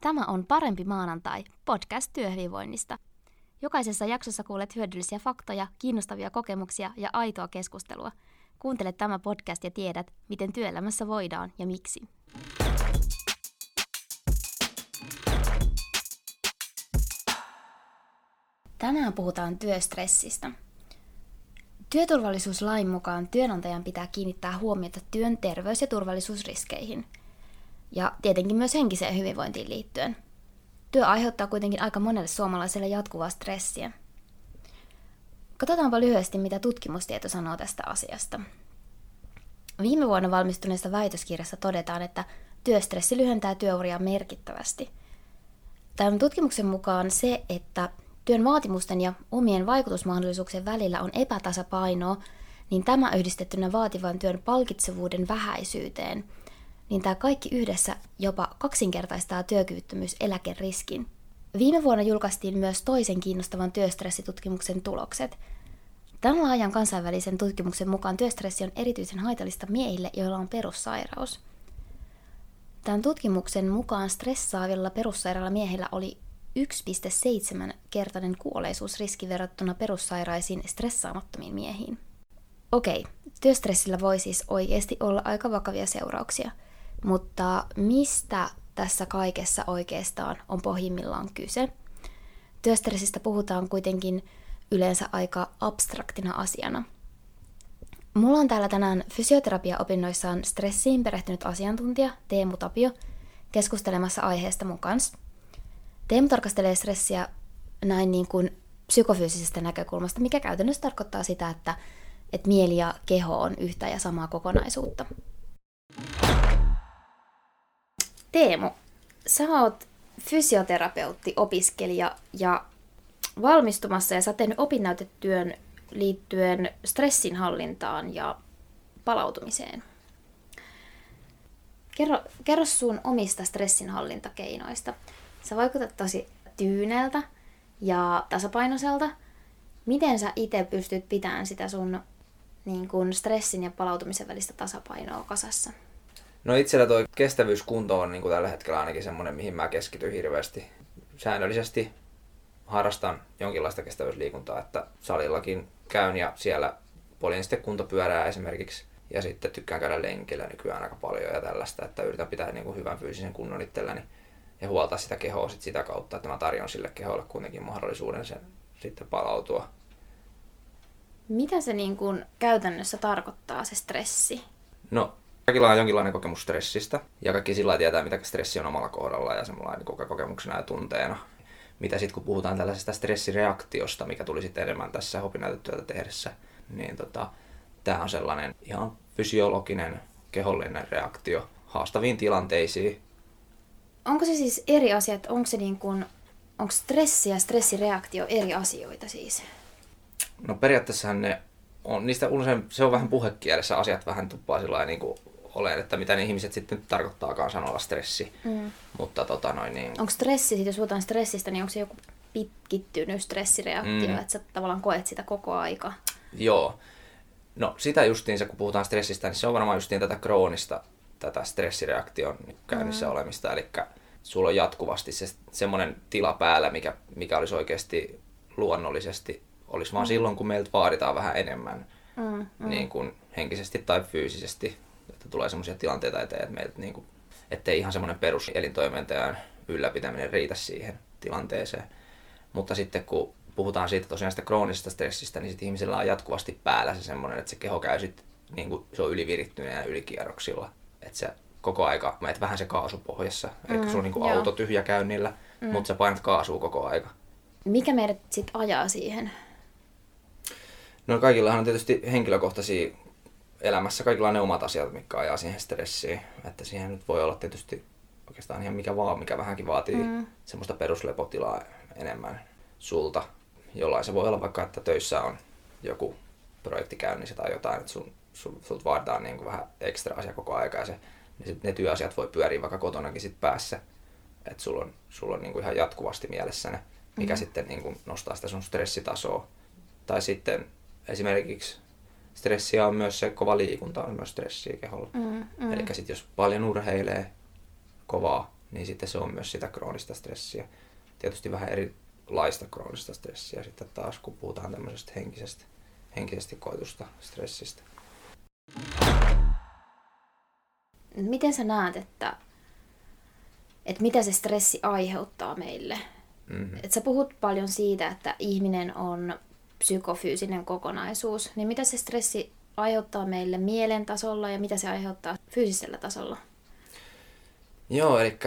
Tämä on Parempi maanantai, podcast työhyvinvoinnista. Jokaisessa jaksossa kuulet hyödyllisiä faktoja, kiinnostavia kokemuksia ja aitoa keskustelua. Kuuntele tämä podcast ja tiedät, miten työelämässä voidaan ja miksi. Tänään puhutaan työstressistä. Työturvallisuuslain mukaan työnantajan pitää kiinnittää huomiota työn terveys- ja turvallisuusriskeihin. Ja tietenkin myös henkiseen hyvinvointiin liittyen. Työ aiheuttaa kuitenkin aika monelle suomalaiselle jatkuvaa stressiä. Katsotaanpa lyhyesti, mitä tutkimustieto sanoo tästä asiasta. Viime vuonna valmistuneessa väitöskirjassa todetaan, että työstressi lyhentää työuria merkittävästi. Tämän tutkimuksen mukaan se, että työn vaatimusten ja omien vaikutusmahdollisuuksien välillä on epätasapainoa, niin tämä yhdistettynä vaativan työn palkitsevuuden vähäisyyteen, niin tämä kaikki yhdessä jopa kaksinkertaistaa työkyvyttömyyseläkeriskin. Viime vuonna julkaistiin myös toisen kiinnostavan työstressitutkimuksen tulokset. Tämän laajan kansainvälisen tutkimuksen mukaan työstressi on erityisen haitallista miehille, joilla on perussairaus. Tämän tutkimuksen mukaan stressaavilla perussairailla miehillä oli 1,7-kertainen kuolleisuusriski verrattuna perussairaisiin stressaamattomiin miehiin. Okei, työstressillä voi siis oikeasti olla aika vakavia seurauksia, mutta mistä tässä kaikessa oikeastaan on pohjimmillaan kyse? Työstressistä puhutaan kuitenkin yleensä aika abstraktina asiana. Mulla on täällä tänään fysioterapia-opinnoissaan stressiin perehtynyt asiantuntija Teemu Tapio keskustelemassa aiheesta mun kanssa – Teemu tarkastelee stressiä näin niin kuin psykofyysisestä näkökulmasta, mikä käytännössä tarkoittaa sitä, että, että mieli ja keho on yhtä ja samaa kokonaisuutta. Teemu, sä oot fysioterapeutti, opiskelija ja valmistumassa ja sä oot opinnäytetyön liittyen stressinhallintaan ja palautumiseen. Kerro, kerro sun omista stressinhallintakeinoista. Sä vaikutat tosi tyyneltä ja tasapainoiselta. Miten sä itse pystyt pitämään sitä sun niin kun stressin ja palautumisen välistä tasapainoa kasassa? No itsellä toi kestävyyskunto on niin kuin tällä hetkellä ainakin semmoinen, mihin mä keskityn hirveästi. Säännöllisesti harrastan jonkinlaista kestävyysliikuntaa, että salillakin käyn ja siellä poljin sitten kuntopyörää esimerkiksi. Ja sitten tykkään käydä lenkillä nykyään aika paljon ja tällaista, että yritän pitää niin kuin hyvän fyysisen kunnon itselläni ja huoltaa sitä kehoa sit sitä kautta, että mä tarjon sille keholle kuitenkin mahdollisuuden sen sitten palautua. Mitä se niin kuin käytännössä tarkoittaa se stressi? No, kaikilla on jonkinlainen kokemus stressistä ja kaikki sillä tietää, mitä stressi on omalla kohdalla ja semmoinen kokemuksena ja tunteena. Mitä sitten kun puhutaan tällaisesta stressireaktiosta, mikä tuli sitten enemmän tässä opinnäytetyötä tehdessä, niin tota, tämä on sellainen ihan fysiologinen, kehollinen reaktio haastaviin tilanteisiin, onko se siis eri asiat, onko se niin kuin, onko stressi ja stressireaktio eri asioita siis? No periaatteessahan ne on, niistä usein, se on vähän puhekielessä, asiat vähän tuppaa sillä niin kuin olen, että mitä ne ihmiset sitten tarkoittaakaan sanolla stressi. Mm. Mutta tota noin niin... Onko stressi, jos puhutaan stressistä, niin onko se joku pitkittynyt stressireaktio, mm. että sä tavallaan koet sitä koko aika? Joo. No sitä justiinsa, kun puhutaan stressistä, niin se on varmaan justiin tätä kroonista tätä stressireaktion käynnissä mm. olemista. Eli sulla on jatkuvasti se, semmoinen tila päällä, mikä, mikä olisi oikeasti luonnollisesti, olisi vaan mm. silloin, kun meiltä vaaditaan vähän enemmän mm, mm. Niin kuin henkisesti tai fyysisesti. Että tulee semmoisia tilanteita eteen, että meiltä niin kuin, ettei ihan semmoinen perus elintoimentajan ylläpitäminen riitä siihen tilanteeseen. Mutta sitten kun puhutaan siitä tosiaan sitä kroonisesta stressistä, niin sitten ihmisellä on jatkuvasti päällä se semmoinen, että se keho käy sitten, niin kuin se on ylivirittyneellä ylikierroksilla että sä koko aika meet vähän se kaasupohjassa. Mm, Eli sulla on niin kuin auto tyhjä käynnillä, mm. mutta sä painat kaasua koko aika. Mikä meidät sitten ajaa siihen? No kaikillahan on tietysti henkilökohtaisia elämässä, kaikilla ne omat asiat, mitkä ajaa siihen stressiin. Että siihen nyt voi olla tietysti oikeastaan ihan mikä vaan, mikä vähänkin vaatii mm. semmoista peruslepotilaa enemmän sulta. Jollain se voi olla vaikka, että töissä on joku projekti käynnissä tai jotain, että sun sulta vaaditaan niin kuin vähän ekstra asia koko aika ja se, niin sit ne työasiat voi pyöriä vaikka kotonakin sit päässä. Että sulla on, sulla on niin kuin ihan jatkuvasti mielessä ne, mikä mm-hmm. sitten niin kuin nostaa sitä sun stressitasoa. Tai sitten esimerkiksi stressiä on myös se kova liikunta, on myös stressiä keholla. Mm-hmm. Eli sitten jos paljon urheilee kovaa, niin sitten se on myös sitä kroonista stressiä. Tietysti vähän erilaista kroonista stressiä sitten taas, kun puhutaan tämmöisestä henkisestä, henkisesti koetusta stressistä. Miten sä näet, että, että mitä se stressi aiheuttaa meille? Mm-hmm. Et sä puhut paljon siitä, että ihminen on psykofyysinen kokonaisuus, niin mitä se stressi aiheuttaa meille mielen tasolla ja mitä se aiheuttaa fyysisellä tasolla? Joo, eli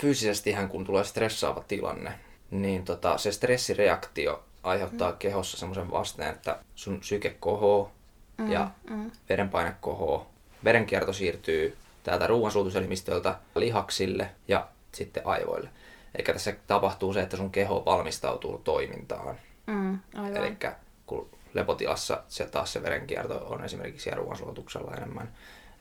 fyysisesti kun tulee stressaava tilanne, niin tota, se stressireaktio aiheuttaa mm. kehossa semmoisen vasteen, että sun syke kohoo mm, ja mm. verenpaine kohoo. Verenkierto siirtyy täältä ruoansuutuselimistöltä lihaksille ja sitten aivoille. Eli tässä tapahtuu se, että sun keho valmistautuu toimintaan. Mm, Eli kun lepotilassa se taas se verenkierto on esimerkiksi ruoansuotuksella enemmän,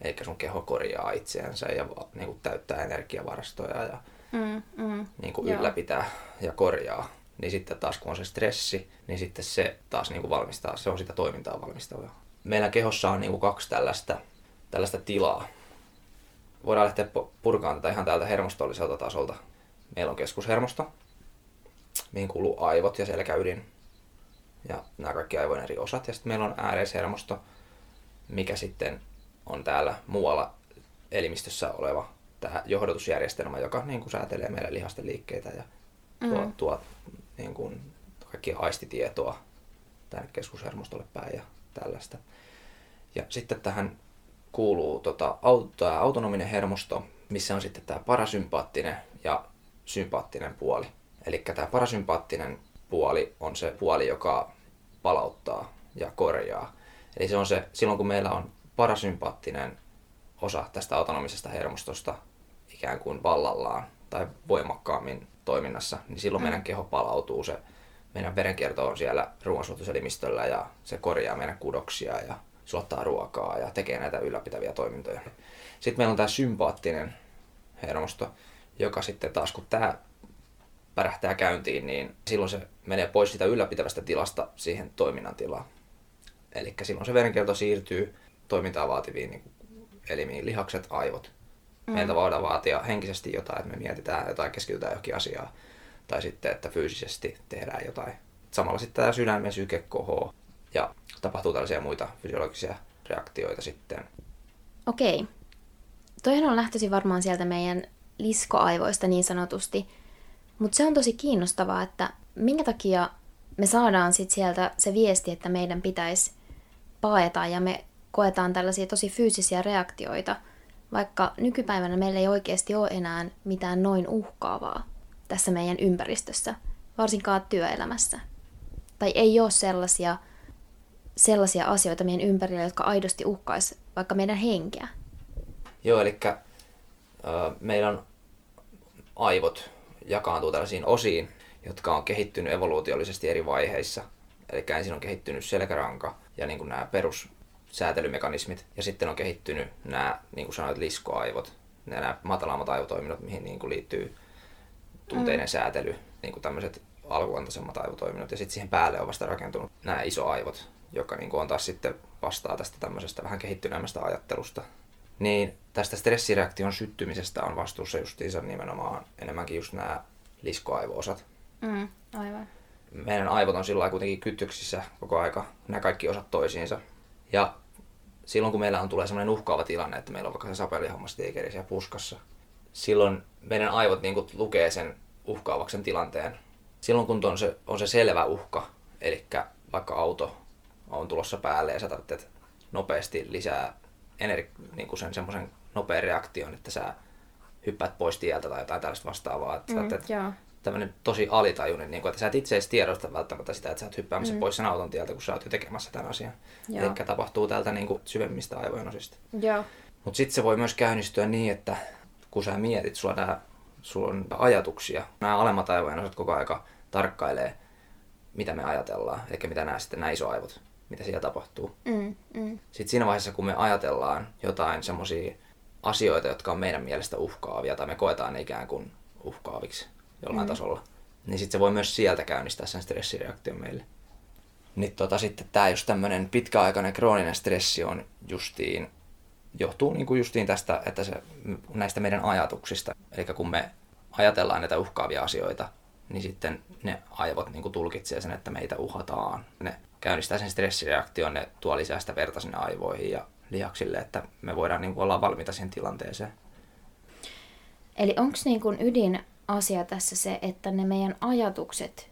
eikä sun keho korjaa itseänsä ja niin kuin täyttää energiavarastoja ja mm, mm, niin kuin ylläpitää ja korjaa. Niin sitten taas kun on se stressi, niin sitten se taas niin kuin valmistaa, se on sitä toimintaa valmistavaa. Meillä kehossa on niin kuin kaksi tällaista, tällaista tilaa. Voidaan lähteä purkaan tätä ihan täältä hermostolliselta tasolta. Meillä on keskushermosto, mihin kuuluu aivot ja selkäydin ja nämä kaikki aivojen eri osat. Ja sitten meillä on ääreishermosto, mikä sitten on täällä muualla elimistössä oleva tämä johdatusjärjestelmä, joka niin kuin säätelee meidän lihasten liikkeitä ja tuo, mm. tuo niin kuin, kaikkia aistitietoa tänne keskushermostolle päin ja tällaista. Ja sitten tähän kuuluu tota, auto, autonominen hermosto, missä on sitten tämä parasympaattinen ja sympaattinen puoli. Eli tämä parasympaattinen puoli on se puoli, joka palauttaa ja korjaa. Eli se on se, silloin kun meillä on parasympaattinen osa tästä autonomisesta hermostosta ikään kuin vallallaan tai voimakkaammin toiminnassa, niin silloin mm. meidän keho palautuu. Se, meidän verenkierto on siellä ruoansuotuselimistöllä ja se korjaa meidän kudoksia ja suottaa ruokaa ja tekee näitä ylläpitäviä toimintoja. Sitten meillä on tämä sympaattinen hermosto, joka sitten taas kun tämä pärähtää käyntiin, niin silloin se menee pois sitä ylläpitävästä tilasta siihen toiminnan tilaan. Eli silloin se verenkierto siirtyy toimintaa vaativiin niin elimiin, lihakset, aivot. Mm. Meiltä voidaan vaatia henkisesti jotain, että me mietitään jotain, keskitytään johonkin asiaan. Tai sitten, että fyysisesti tehdään jotain. Samalla sitten tämä sydämen syke kohoo ja tapahtuu tällaisia muita fysiologisia reaktioita sitten. Okei. Toihan on lähtöisin varmaan sieltä meidän liskoaivoista niin sanotusti. Mutta se on tosi kiinnostavaa, että minkä takia me saadaan sit sieltä se viesti, että meidän pitäisi paeta ja me koetaan tällaisia tosi fyysisiä reaktioita, vaikka nykypäivänä meillä ei oikeasti ole enää mitään noin uhkaavaa tässä meidän ympäristössä, varsinkaan työelämässä. Tai ei ole sellaisia, sellaisia asioita meidän ympärillä, jotka aidosti uhkaisi vaikka meidän henkeä. Joo, eli äh, meidän aivot jakaantuu tällaisiin osiin, jotka on kehittynyt evoluutiollisesti eri vaiheissa. Eli ensin on kehittynyt selkäranka ja niin kuin nämä perus säätelymekanismit. Ja sitten on kehittynyt nämä, niin kuin sanoit, liskoaivot, nämä matalammat aivotoiminnot, mihin niin kuin liittyy tunteiden mm. säätely, niin kuin tämmöiset alkuantaisemmat aivotoiminnot. Ja sitten siihen päälle on vasta rakentunut nämä isoaivot, joka niin kuin on taas sitten vastaa tästä tämmöisestä vähän kehittyneemmästä ajattelusta. Niin tästä stressireaktion syttymisestä on vastuussa justiinsa nimenomaan enemmänkin just nämä liskoaivoosat. Mm, aivan. Meidän aivot on sillä kuitenkin kytköksissä koko aika, nämä kaikki osat toisiinsa. Ja silloin kun meillä on tulee sellainen uhkaava tilanne, että meillä on vaikka se sapelihommas siellä puskassa, silloin meidän aivot niin kuin, lukee sen uhkaavaksen tilanteen. Silloin kun on se, on se selvä uhka, eli vaikka auto on tulossa päälle ja sä tarvitset nopeasti lisää energi- niin kuin sen semmoisen nopean reaktion, että sä hyppäät pois tieltä tai jotain tällaista vastaavaa. Että mm, sä tämmöinen tosi alitajuinen, niin kuin, että sä et itse edes tiedosta välttämättä sitä, että sä oot hyppäämässä mm. pois sen auton tieltä, kun sä oot jo tekemässä tämän asian. Joo. Eli tapahtuu täältä niin kuin, syvemmistä aivojen osista. Mutta sitten se voi myös käynnistyä niin, että kun sä mietit, sulla, nää, sulla on ajatuksia, nämä alemmat aivojen osat koko aika tarkkailee, mitä me ajatellaan, eli mitä nämä sitten nämä isoaivot, mitä siellä tapahtuu. Mm, mm. Sitten siinä vaiheessa, kun me ajatellaan jotain semmoisia asioita, jotka on meidän mielestä uhkaavia, tai me koetaan ne ikään kuin uhkaaviksi, jollain mm. tasolla, niin sitten se voi myös sieltä käynnistää sen stressireaktion meille. Niin tota, sitten tämä just tämmöinen pitkäaikainen krooninen stressi on justiin johtuu niin kuin justiin tästä, että se, näistä meidän ajatuksista. Eli kun me ajatellaan näitä uhkaavia asioita, niin sitten ne aivot niin kuin tulkitsee sen, että meitä uhataan. Ne käynnistää sen stressireaktion, ne tuo lisää sitä verta sinne aivoihin ja lihaksille, että me voidaan niin kuin olla valmiita siihen tilanteeseen. Eli onko niin kuin ydin asia tässä se, että ne meidän ajatukset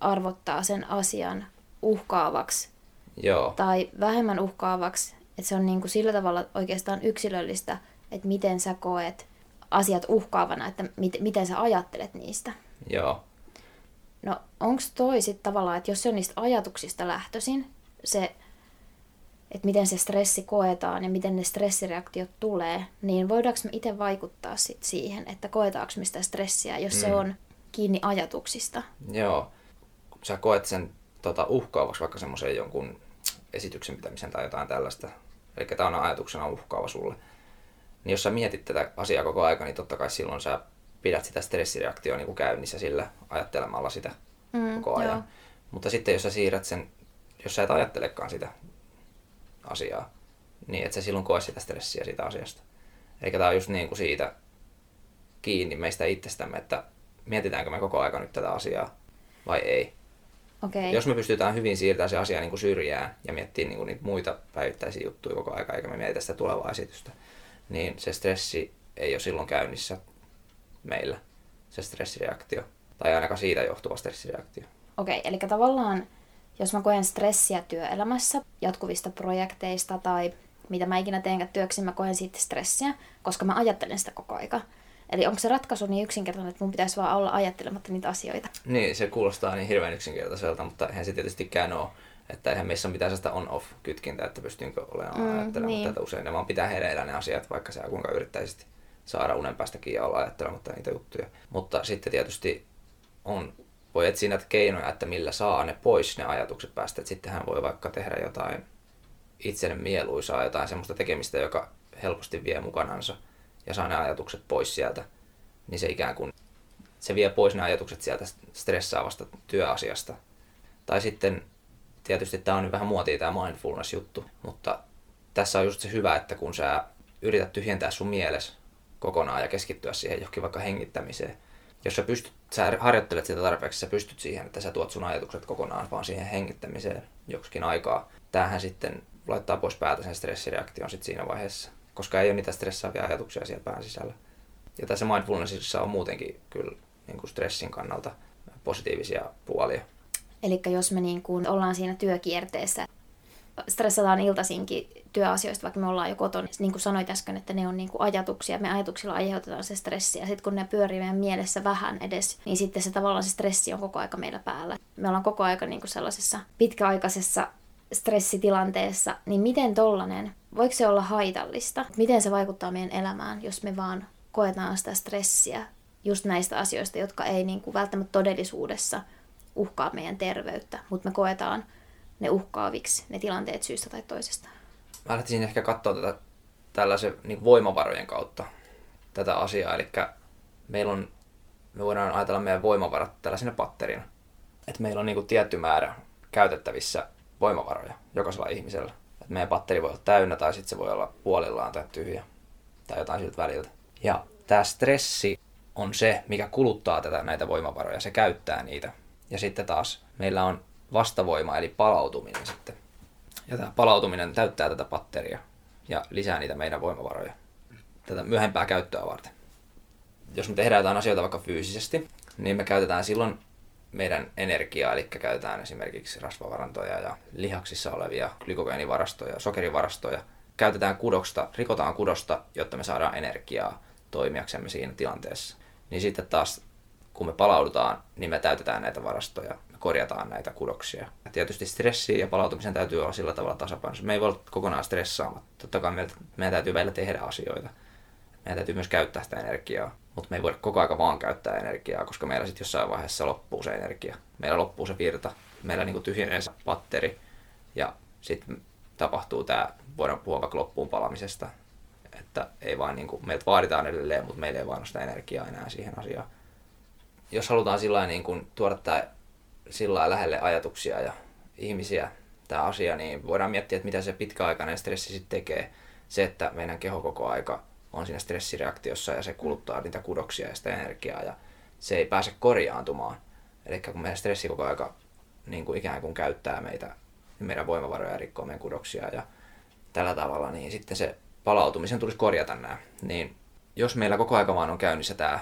arvottaa sen asian uhkaavaksi Joo. tai vähemmän uhkaavaksi, että se on niin kuin sillä tavalla oikeastaan yksilöllistä, että miten sä koet asiat uhkaavana, että mit, miten sä ajattelet niistä. Joo. No onko toi sitten tavallaan, että jos se on niistä ajatuksista lähtöisin, se, että miten se stressi koetaan ja miten ne stressireaktiot tulee, niin voidaanko me itse vaikuttaa sit siihen, että koetaanko me sitä stressiä, jos mm. se on kiinni ajatuksista? Joo. Sä koet sen tota, uhkaavaksi vaikka semmoisen jonkun esityksen pitämisen tai jotain tällaista, eli tämä on ajatuksena uhkaava sulle, niin jos sä mietit tätä asiaa koko aika, niin totta kai silloin sä pidät sitä stressireaktioa niin kuin käynnissä sillä ajattelemalla sitä mm, koko ajan. Joo. Mutta sitten jos sä siirrät sen, jos sä et ajattelekaan sitä asiaa, niin et sä silloin koe sitä stressiä siitä asiasta. Eli tämä on just niin kuin siitä kiinni meistä itsestämme, että mietitäänkö me koko aika nyt tätä asiaa vai ei. Okay. Jos me pystytään hyvin siirtämään se asia niin kuin syrjään ja miettimään niin kuin niitä muita päivittäisiä juttuja koko aika, eikä me mietitä sitä tulevaa esitystä, niin se stressi ei ole silloin käynnissä meillä, se stressireaktio. Tai ainakaan siitä johtuva stressireaktio. Okei, okay, eli tavallaan jos mä koen stressiä työelämässä, jatkuvista projekteista tai mitä mä ikinä teenkään työksi, mä koen siitä stressiä, koska mä ajattelen sitä koko aika. Eli onko se ratkaisu niin yksinkertainen, että mun pitäisi vaan olla ajattelematta niitä asioita? Niin, se kuulostaa niin hirveän yksinkertaiselta, mutta eihän se tietystikään ole. Että eihän meissä ole mitään sitä on-off-kytkintä, että pystynkö olemaan mm, ajattelemaan niin. tätä usein. Ne vaan pitää hereillä ne asiat, vaikka sä kuinka yrittäisit saada unen päästäkin ja olla ajattelematta niitä juttuja. Mutta sitten tietysti on, voi etsiä näitä keinoja, että millä saa ne pois ne ajatukset päästä. Että sittenhän voi vaikka tehdä jotain itselle mieluisaa, jotain semmoista tekemistä, joka helposti vie mukanansa ja saa ne ajatukset pois sieltä. Niin se ikään kuin se vie pois ne ajatukset sieltä stressaavasta työasiasta. Tai sitten tietysti tämä on vähän muotia tämä mindfulness-juttu, mutta tässä on just se hyvä, että kun sä yrität tyhjentää sun mieles kokonaan ja keskittyä siihen johonkin vaikka hengittämiseen. Jos sä, pystyt, sä harjoittelet sitä tarpeeksi, sä pystyt siihen, että sä tuot sun ajatukset kokonaan vaan siihen hengittämiseen joksikin aikaa. Tämähän sitten laittaa pois päätä sen stressireaktion sit siinä vaiheessa, koska ei ole niitä stressaavia ajatuksia siellä pään sisällä. Ja tässä mindfulnessissa on muutenkin kyllä niin kuin stressin kannalta positiivisia puolia. Eli jos me niin kuin ollaan siinä työkierteessä, stressataan iltaisinkin työasioista, vaikka me ollaan jo kotona. Niin kuin sanoit äsken, että ne on niin kuin ajatuksia, me ajatuksilla aiheutetaan se stressi, ja sitten kun ne pyörii meidän mielessä vähän edes, niin sitten se tavallaan se stressi on koko aika meillä päällä. Me ollaan koko aika niin kuin sellaisessa pitkäaikaisessa stressitilanteessa, niin miten tollanen, voiko se olla haitallista? Miten se vaikuttaa meidän elämään, jos me vaan koetaan sitä stressiä just näistä asioista, jotka ei niin kuin välttämättä todellisuudessa uhkaa meidän terveyttä, mutta me koetaan ne uhkaaviksi, ne tilanteet syystä tai toisesta. Mä lähtisin ehkä katsoa tätä tällaisen niin voimavarojen kautta tätä asiaa. Eli meillä on, me voidaan ajatella meidän voimavarat tällaisena patterina. Että meillä on niin kuin tietty määrä käytettävissä voimavaroja jokaisella ihmisellä. Et meidän patteri voi olla täynnä tai sitten se voi olla puolillaan tai tyhjä tai jotain siltä väliltä. Ja tämä stressi on se, mikä kuluttaa tätä näitä voimavaroja. Se käyttää niitä. Ja sitten taas meillä on vastavoima eli palautuminen sitten. Ja tämä palautuminen täyttää tätä patteria ja lisää niitä meidän voimavaroja tätä myöhempää käyttöä varten. Jos me tehdään jotain asioita vaikka fyysisesti, niin me käytetään silloin meidän energiaa, eli käytetään esimerkiksi rasvavarantoja ja lihaksissa olevia glykogeenivarastoja, sokerivarastoja. Käytetään kudosta, rikotaan kudosta, jotta me saadaan energiaa toimijaksemme siinä tilanteessa. Niin sitten taas, kun me palaudutaan, niin me täytetään näitä varastoja korjataan näitä kudoksia. Ja tietysti stressi ja palautumisen täytyy olla sillä tavalla tasapainossa. Me ei voi olla kokonaan stressaamatta. Totta kai meidän, meidän täytyy välillä tehdä asioita. Meidän täytyy myös käyttää sitä energiaa. Mutta me ei voida koko ajan vaan käyttää energiaa, koska meillä sitten jossain vaiheessa loppuu se energia. Meillä loppuu se virta. Meillä niin tyhjenee se patteri. Ja sitten tapahtuu tämä, voidaan puhua vaikka loppuun palamisesta. Että ei vaan niin kuin, meiltä vaaditaan edelleen, mutta meillä ei vaan ole sitä energiaa enää siihen asiaan. Jos halutaan sillä niin kuin, tuoda tämä sillä lähelle ajatuksia ja ihmisiä tämä asia, niin voidaan miettiä, että mitä se pitkäaikainen stressi sitten tekee. se, että meidän keho koko aika on siinä stressireaktiossa ja se kuluttaa niitä kudoksia ja sitä energiaa ja se ei pääse korjaantumaan. Eli kun meidän stressi koko aika niin kuin ikään kuin käyttää meitä, niin meidän voimavaroja ja rikkoo meidän kudoksia ja tällä tavalla, niin sitten se palautumisen tulisi korjata nämä. Niin jos meillä koko aika vaan on käynnissä tämä,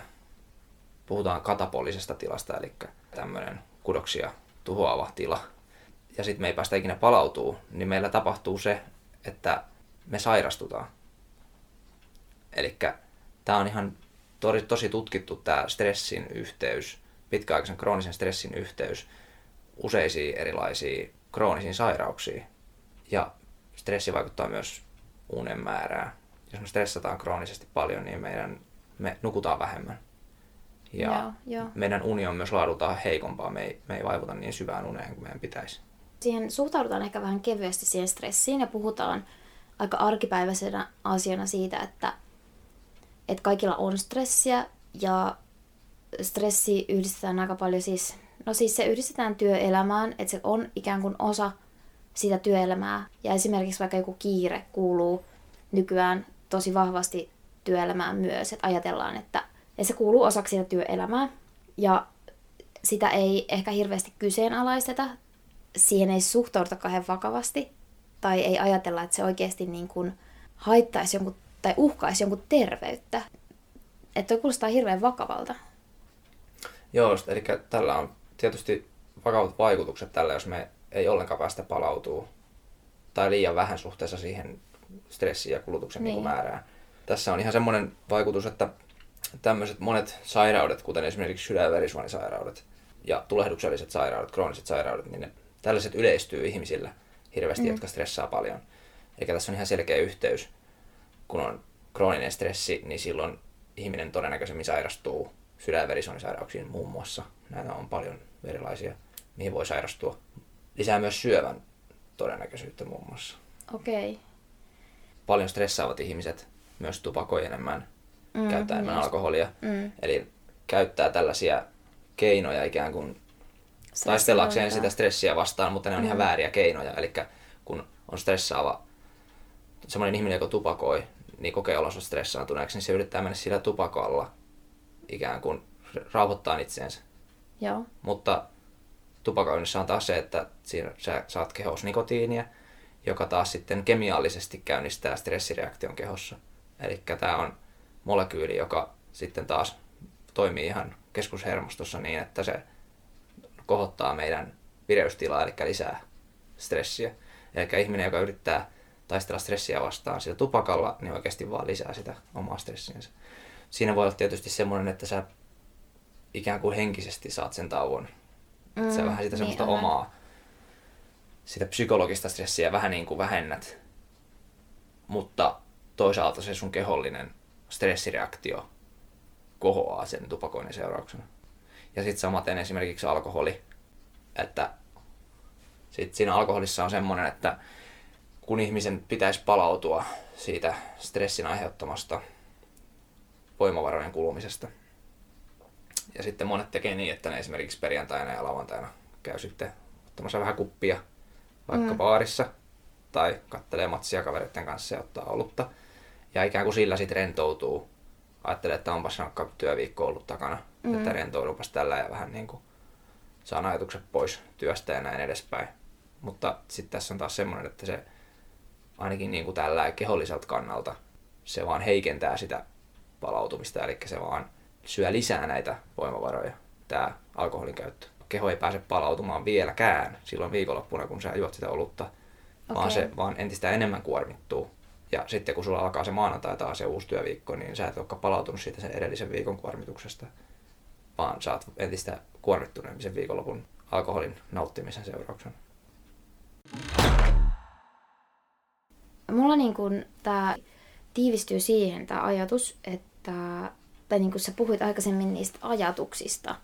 puhutaan katapolisesta tilasta, eli tämmöinen kudoksia tuhoava tila, ja sitten me ei päästä ikinä palautuu, niin meillä tapahtuu se, että me sairastutaan. Eli tämä on ihan tosi, tosi tutkittu tämä stressin yhteys, pitkäaikaisen kroonisen stressin yhteys useisiin erilaisiin kroonisiin sairauksiin. Ja stressi vaikuttaa myös unen määrään. Jos me stressataan kroonisesti paljon, niin meidän, me nukutaan vähemmän. Ja Joo, joo. meidän uni on myös laadultaan heikompaa. Me ei, me ei vaivuta niin syvään uneen kuin meidän pitäisi. Siihen suhtaudutaan ehkä vähän kevyesti siihen stressiin ja puhutaan aika arkipäiväisenä asiana siitä, että, että kaikilla on stressiä ja stressi yhdistetään aika paljon siis, no siis se yhdistetään työelämään, että se on ikään kuin osa sitä työelämää. Ja esimerkiksi vaikka joku kiire kuuluu nykyään tosi vahvasti työelämään myös, että ajatellaan, että, että se kuuluu osaksi sitä työelämää. Ja sitä ei ehkä hirveästi kyseenalaisteta, siihen ei suhtauduta kauhean vakavasti, tai ei ajatella, että se oikeasti niin kuin haittaisi jonkun, tai uhkaisi jonkun terveyttä. Että toi kuulostaa hirveän vakavalta. Joo, eli tällä on tietysti vakavat vaikutukset tällä, jos me ei ollenkaan päästä palautuu tai liian vähän suhteessa siihen stressiin ja kulutuksen niin. Niin. määrään. Tässä on ihan semmoinen vaikutus, että tämmöiset monet sairaudet, kuten esimerkiksi sydän- ja verisuonisairaudet ja tulehdukselliset sairaudet, krooniset sairaudet, niin ne, tällaiset yleistyy ihmisillä hirveästi, mm. jotka stressaa paljon. Eli tässä on ihan selkeä yhteys. Kun on krooninen stressi, niin silloin ihminen todennäköisemmin sairastuu sydän- ja verisuonisairauksiin muun muassa. Näitä on paljon erilaisia, mihin voi sairastua. Lisää myös syövän todennäköisyyttä muun muassa. Okei. Okay. Paljon stressaavat ihmiset myös tupakoi enemmän, mm, käyttää enemmän just. alkoholia. Mm. Eli käyttää tällaisia keinoja ikään kuin taistellakseen sitä stressiä vastaan, mutta ne on mm. ihan vääriä keinoja. Eli kun on stressaava semmoinen ihminen, joka tupakoi, niin kokee olonsa stressaantuneeksi, niin se yrittää mennä sillä tupakalla ikään kuin rauhoittaa itseensä. Joo. Mutta tupakoinnissa on taas se, että siinä sä saat kehossa nikotiinia, joka taas sitten kemiallisesti käynnistää stressireaktion kehossa. Eli tämä on molekyyli, joka sitten taas toimii ihan keskushermostossa niin, että se kohottaa meidän vireystilaa, eli lisää stressiä. Eli ihminen, joka yrittää taistella stressiä vastaan sillä tupakalla, niin oikeasti vaan lisää sitä omaa stressiänsä. Siinä voi olla tietysti semmoinen, että sä ikään kuin henkisesti saat sen tauon. Mm, sä vähän sitä semmoista niin, omaa, sitä psykologista stressiä vähän niin kuin vähennät. Mutta toisaalta se sun kehollinen stressireaktio kohoaa sen tupakoinnin seurauksena. Ja sitten samaten esimerkiksi alkoholi, että sit siinä alkoholissa on semmoinen, että kun ihmisen pitäisi palautua siitä stressin aiheuttamasta voimavarojen kulumisesta. Ja sitten monet tekee niin, että ne esimerkiksi perjantaina ja lauantaina käy sitten ottamassa vähän kuppia vaikka mm. baarissa tai kattelee matsia kavereiden kanssa ja ottaa olutta. Ja ikään kuin sillä sitten rentoutuu. Ajattelee, että onpas rankka työviikko ollut takana, mm. että rentoudupas tällä ja vähän niin kuin saan ajatukset pois työstä ja näin edespäin. Mutta sitten tässä on taas semmoinen, että se ainakin niin kuin tällä keholliselta kannalta se vaan heikentää sitä palautumista, eli se vaan syö lisää näitä voimavaroja, tämä alkoholin käyttö. Keho ei pääse palautumaan vieläkään silloin viikonloppuna, kun sä juot sitä olutta, okay. vaan se vaan entistä enemmän kuormittuu. Ja sitten kun sulla alkaa se maanantai taas se uusi työviikko, niin sä et olekaan palautunut siitä sen edellisen viikon kuormituksesta, vaan sä oot entistä kuormittuneempi sen viikonlopun alkoholin nauttimisen seurauksena. Mulla niin kun tää tiivistyy siihen tämä ajatus, että, tai niin kuin sä puhuit aikaisemmin niistä ajatuksista,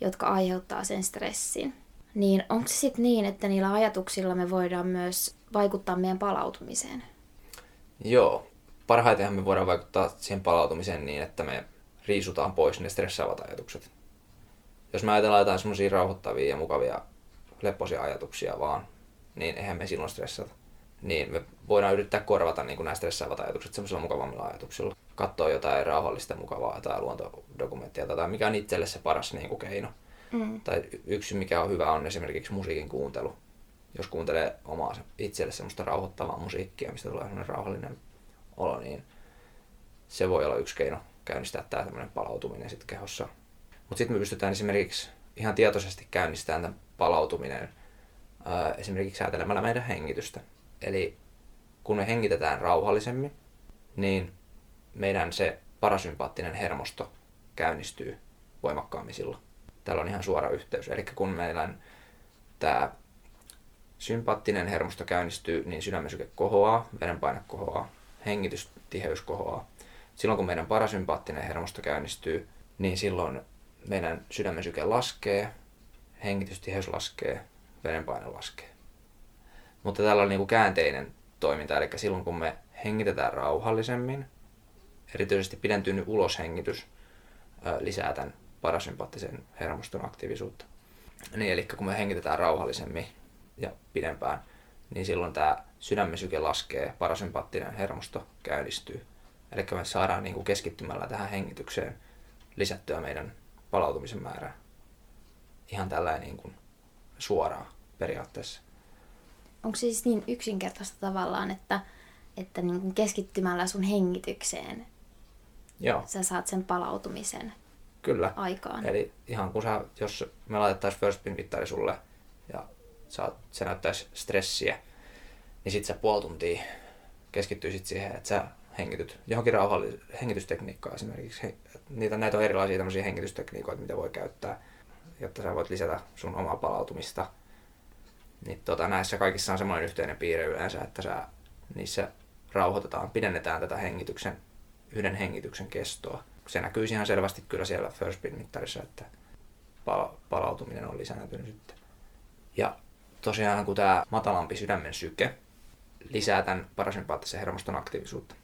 jotka aiheuttaa sen stressin. Niin onko se sitten niin, että niillä ajatuksilla me voidaan myös vaikuttaa meidän palautumiseen? Joo. Parhaitenhan me voidaan vaikuttaa siihen palautumiseen niin, että me riisutaan pois ne stressaavat ajatukset. Jos me ajatellaan jotain semmoisia rauhoittavia ja mukavia lepposia ajatuksia vaan, niin eihän me silloin stressata. niin me voidaan yrittää korvata niin kuin nämä stressaavat ajatukset semmoisilla mukavammilla ajatuksilla. Katsoa jotain rauhallista, mukavaa tai luontodokumenttia tai mikä on itselle se paras niin kuin keino. Mm. Tai yksi mikä on hyvä on esimerkiksi musiikin kuuntelu. Jos kuuntelee omaa itselle semmoista rauhoittavaa musiikkia, mistä tulee semmoinen rauhallinen olo, niin se voi olla yksi keino käynnistää tämä tämmöinen palautuminen sitten kehossa. Mutta sitten me pystytään esimerkiksi ihan tietoisesti käynnistämään tämän palautuminen esimerkiksi säätelemällä meidän hengitystä. Eli kun me hengitetään rauhallisemmin, niin meidän se parasympaattinen hermosto käynnistyy voimakkaammin silloin. Tällä on ihan suora yhteys. Eli kun meillä tämä sympaattinen hermosto käynnistyy, niin sydämensyke kohoaa, verenpaine kohoaa, hengitystiheys kohoaa. Silloin kun meidän parasympaattinen hermosto käynnistyy, niin silloin meidän sydämensyke laskee, hengitystiheys laskee, verenpaine laskee. Mutta tällä on niin kuin käänteinen toiminta, eli silloin kun me hengitetään rauhallisemmin, erityisesti pidentynyt uloshengitys lisää tämän parasympaattisen hermoston aktiivisuutta. Niin, eli kun me hengitetään rauhallisemmin ja pidempään, niin silloin tämä sydämen syke laskee, parasympaattinen hermosto käynnistyy. Eli me saadaan niin kuin keskittymällä tähän hengitykseen lisättyä meidän palautumisen määrää. Ihan tällainen niin kuin suoraan periaatteessa. Onko se siis niin yksinkertaista tavallaan, että, että niin kuin keskittymällä sun hengitykseen Joo. sä saat sen palautumisen Kyllä. aikaan? Eli ihan kun sä, jos me laitettaisiin First Spin mittari sulle ja saat, se näyttäisi stressiä, niin sit sä puoli tuntia keskittyisit siihen, että sä hengityt johonkin rauhalliseen hengitystekniikkaan esimerkiksi. Niitä, näitä on erilaisia tämmöisiä hengitystekniikoita, mitä voi käyttää, jotta sä voit lisätä sun omaa palautumista. Niin tota, näissä kaikissa on semmoinen yhteinen piirre yleensä, että sä, niissä rauhoitetaan, pidennetään tätä hengityksen, yhden hengityksen kestoa. Se näkyy ihan selvästi kyllä siellä First Spin mittarissa, että palautuminen on lisääntynyt sitten. Ja tosiaan kun tämä matalampi sydämen syke lisää tämän parasympaattisen hermoston aktiivisuutta,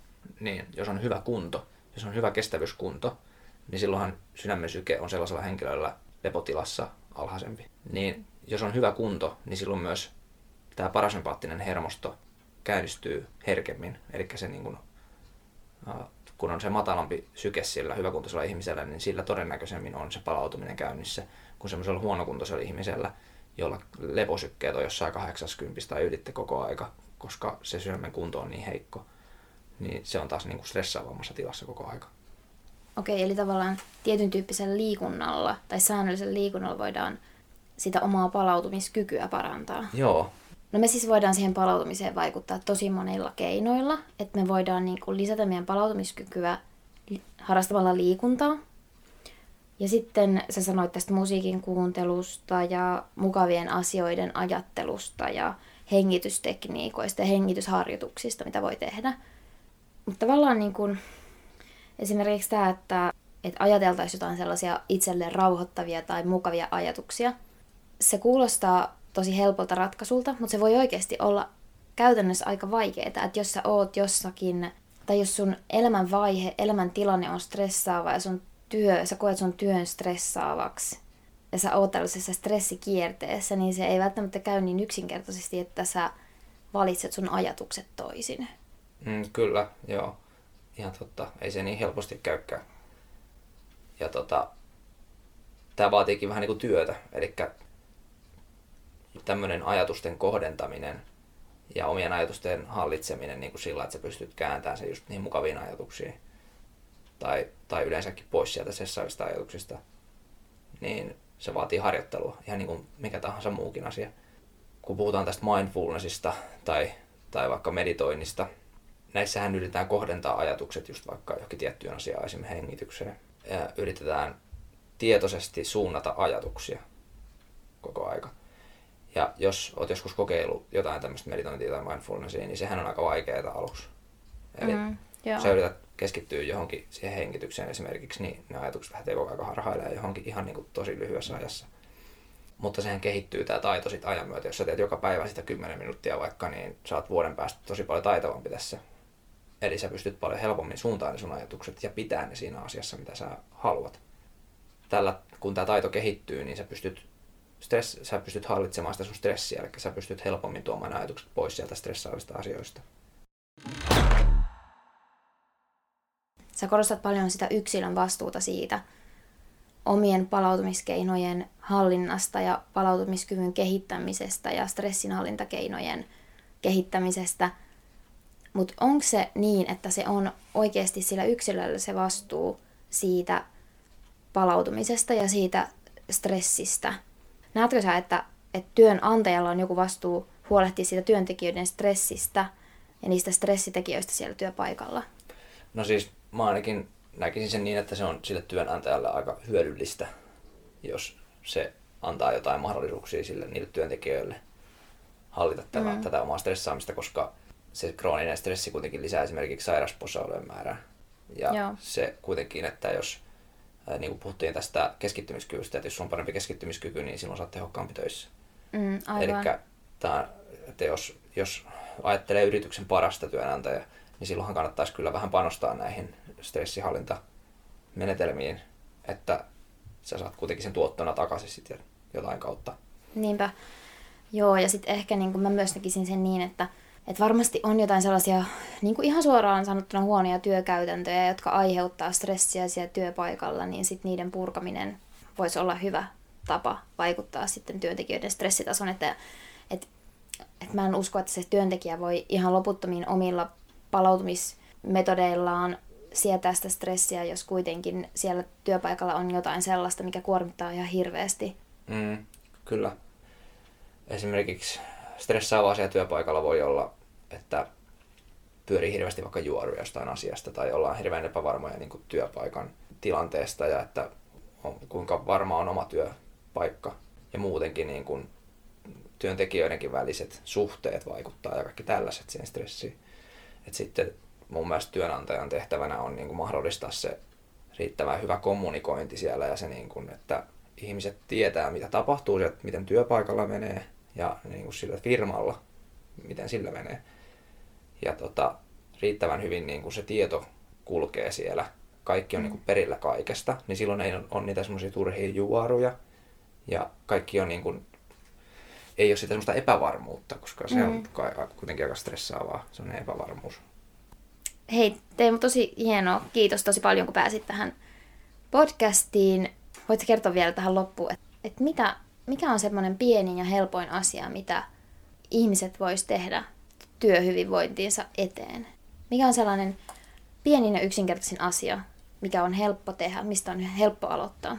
niin jos on hyvä kunto, jos on hyvä kestävyyskunto, niin silloinhan sydämen syke on sellaisella henkilöllä lepotilassa alhaisempi. Niin jos on hyvä kunto, niin silloin myös tämä parasympaattinen hermosto käynnistyy herkemmin. Eli se niin kuin, kun on se matalampi syke sillä hyväkuntoisella ihmisellä, niin sillä todennäköisemmin on se palautuminen käynnissä kuin semmoisella huonokuntoisella ihmisellä, jolla leposykkeet on jossain 80 tai ylitte koko aika, koska se sydämen kunto on niin heikko niin se on taas niin kuin stressaavammassa tilassa koko aika. Okei, eli tavallaan tietyn tyyppisellä liikunnalla tai säännöllisellä liikunnalla voidaan sitä omaa palautumiskykyä parantaa. Joo. No me siis voidaan siihen palautumiseen vaikuttaa tosi monilla keinoilla, että me voidaan niin kuin lisätä meidän palautumiskykyä harrastamalla liikuntaa. Ja sitten sä sanoit tästä musiikin kuuntelusta ja mukavien asioiden ajattelusta ja hengitystekniikoista ja hengitysharjoituksista, mitä voi tehdä. Mutta tavallaan niin kuin, esimerkiksi tämä, että, että ajateltaisiin jotain sellaisia itselleen rauhoittavia tai mukavia ajatuksia, se kuulostaa tosi helpolta ratkaisulta, mutta se voi oikeasti olla käytännössä aika vaikeaa, että jos sä oot jossakin, tai jos sun elämänvaihe, elämäntilanne on stressaava ja sun työ, sä koet sun työn stressaavaksi, ja sä oot tällaisessa stressikierteessä, niin se ei välttämättä käy niin yksinkertaisesti, että sä valitset sun ajatukset toisin. Mm, kyllä, joo. Ihan totta. Ei se niin helposti käykään. Ja tota, tämä vaatiikin vähän niin kuin työtä. Eli tämmöinen ajatusten kohdentaminen ja omien ajatusten hallitseminen niin kuin sillä, että sä pystyt kääntämään se just niin mukaviin ajatuksiin. Tai, tai yleensäkin pois sieltä sessaavista ajatuksista. Niin se vaatii harjoittelua, ihan niin kuin mikä tahansa muukin asia. Kun puhutaan tästä mindfulnessista tai, tai vaikka meditoinnista, näissähän yritetään kohdentaa ajatukset just vaikka johonkin tiettyyn asiaan, esimerkiksi hengitykseen. Ja yritetään tietoisesti suunnata ajatuksia koko aika. Ja jos olet joskus kokeillut jotain tämmöistä meditointia tai mindfulnessia, niin sehän on aika vaikeaa aluksi. Eli mm, jos sä yrität keskittyä johonkin siihen hengitykseen esimerkiksi, niin ne ajatukset lähtee koko ajan harhailemaan johonkin ihan niin kuin tosi lyhyessä ajassa. Mutta sehän kehittyy tämä taito sitten ajan myötä. Jos sä teet joka päivä sitä 10 minuuttia vaikka, niin saat vuoden päästä tosi paljon taitavampi tässä Eli sä pystyt paljon helpommin suuntaan sun ajatukset ja pitää ne siinä asiassa, mitä sä haluat. Tällä, kun tämä taito kehittyy, niin sä pystyt stress, sä pystyt hallitsemaan sitä sun stressiä, eli sä pystyt helpommin tuomaan ajatukset pois sieltä stressaavista asioista. Sä korostat paljon sitä yksilön vastuuta siitä omien palautumiskeinojen hallinnasta ja palautumiskyvyn kehittämisestä ja stressinhallintakeinojen kehittämisestä. Mutta onko se niin, että se on oikeasti sillä yksilöllä se vastuu siitä palautumisesta ja siitä stressistä? Näetkö sä, että, että työnantajalla on joku vastuu huolehtia siitä työntekijöiden stressistä ja niistä stressitekijöistä siellä työpaikalla? No siis mä ainakin näkisin sen niin, että se on sille työnantajalle aika hyödyllistä, jos se antaa jotain mahdollisuuksia sille niille työntekijöille hallita tätä, mm. tätä omaa stressaamista, koska se krooninen stressi kuitenkin lisää esimerkiksi sairauspoissaolojen määrää. Ja Joo. se kuitenkin, että jos, niin kuin puhuttiin tästä keskittymiskyvystä, että jos on parempi keskittymiskyky, niin silloin saat tehokkaampi töissä. Mm, Eli jos, jos ajattelee yrityksen parasta työnantajaa, niin silloinhan kannattaisi kyllä vähän panostaa näihin stressihallintamenetelmiin, että sä saat kuitenkin sen tuottona takaisin sitten jotain kautta. Niinpä. Joo, ja sitten ehkä niin mä myös näkisin sen niin, että, että varmasti on jotain sellaisia niin kuin ihan suoraan sanottuna huonoja työkäytäntöjä, jotka aiheuttaa stressiä siellä työpaikalla, niin sitten niiden purkaminen voisi olla hyvä tapa vaikuttaa sitten työntekijöiden stressitason, että, että, että mä en usko, että se työntekijä voi ihan loputtomiin omilla palautumismetodeillaan sietää sitä stressiä, jos kuitenkin siellä työpaikalla on jotain sellaista, mikä kuormittaa ihan hirveästi. Mm, kyllä. Esimerkiksi stressaava asia työpaikalla voi olla, että pyörii hirveästi vaikka juoru jostain asiasta tai ollaan hirveän epävarmoja niin kuin työpaikan tilanteesta ja että on, kuinka varma on oma työpaikka ja muutenkin niin kuin työntekijöidenkin väliset suhteet vaikuttaa ja kaikki tällaiset siihen stressiin. Et sitten mun mielestä työnantajan tehtävänä on niin kuin mahdollistaa se riittävän hyvä kommunikointi siellä ja se, niin kuin, että ihmiset tietää, mitä tapahtuu, että miten työpaikalla menee ja niin kuin sillä firmalla, miten sillä menee. Ja tota, riittävän hyvin niin kuin se tieto kulkee siellä, kaikki on niin kuin perillä kaikesta, niin silloin ei ole niitä semmoisia turhia juoruja ja kaikki on niin kuin, ei ole sitä semmoista epävarmuutta, koska se mm. on kuitenkin aika stressaavaa, se on epävarmuus. Hei, Teemu, tosi hienoa. Kiitos tosi paljon, kun pääsit tähän podcastiin. Voitko kertoa vielä tähän loppuun, että, että mitä, mikä on semmoinen pienin ja helpoin asia, mitä ihmiset vois tehdä työhyvinvointiinsa eteen? Mikä on sellainen pienin ja yksinkertaisin asia, mikä on helppo tehdä, mistä on helppo aloittaa?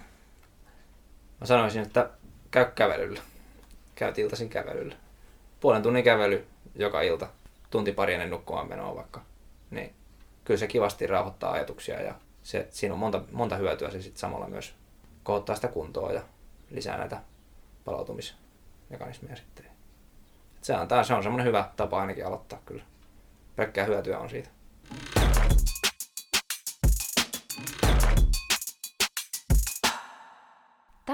Mä sanoisin, että käy kävelyllä. Käy iltaisin kävelyllä. Puolen tunnin kävely joka ilta. Tunti pari ennen nukkumaan menoa vaikka. Niin kyllä se kivasti rauhoittaa ajatuksia ja se, siinä on monta, monta hyötyä se sitten samalla myös kohottaa sitä kuntoa ja lisää näitä palautumismekanismeja sitten. se, on, se on semmoinen hyvä tapa ainakin aloittaa kyllä. Pelkkää hyötyä on siitä.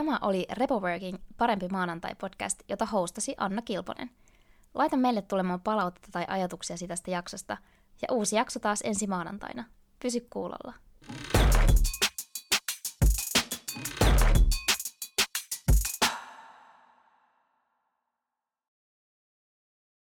Tämä oli Repoworking Parempi maanantai-podcast, jota hostasi Anna Kilponen. Laita meille tulemaan palautetta tai ajatuksia tästä jaksosta – ja uusi jakso taas ensi maanantaina. Pysy kuulolla.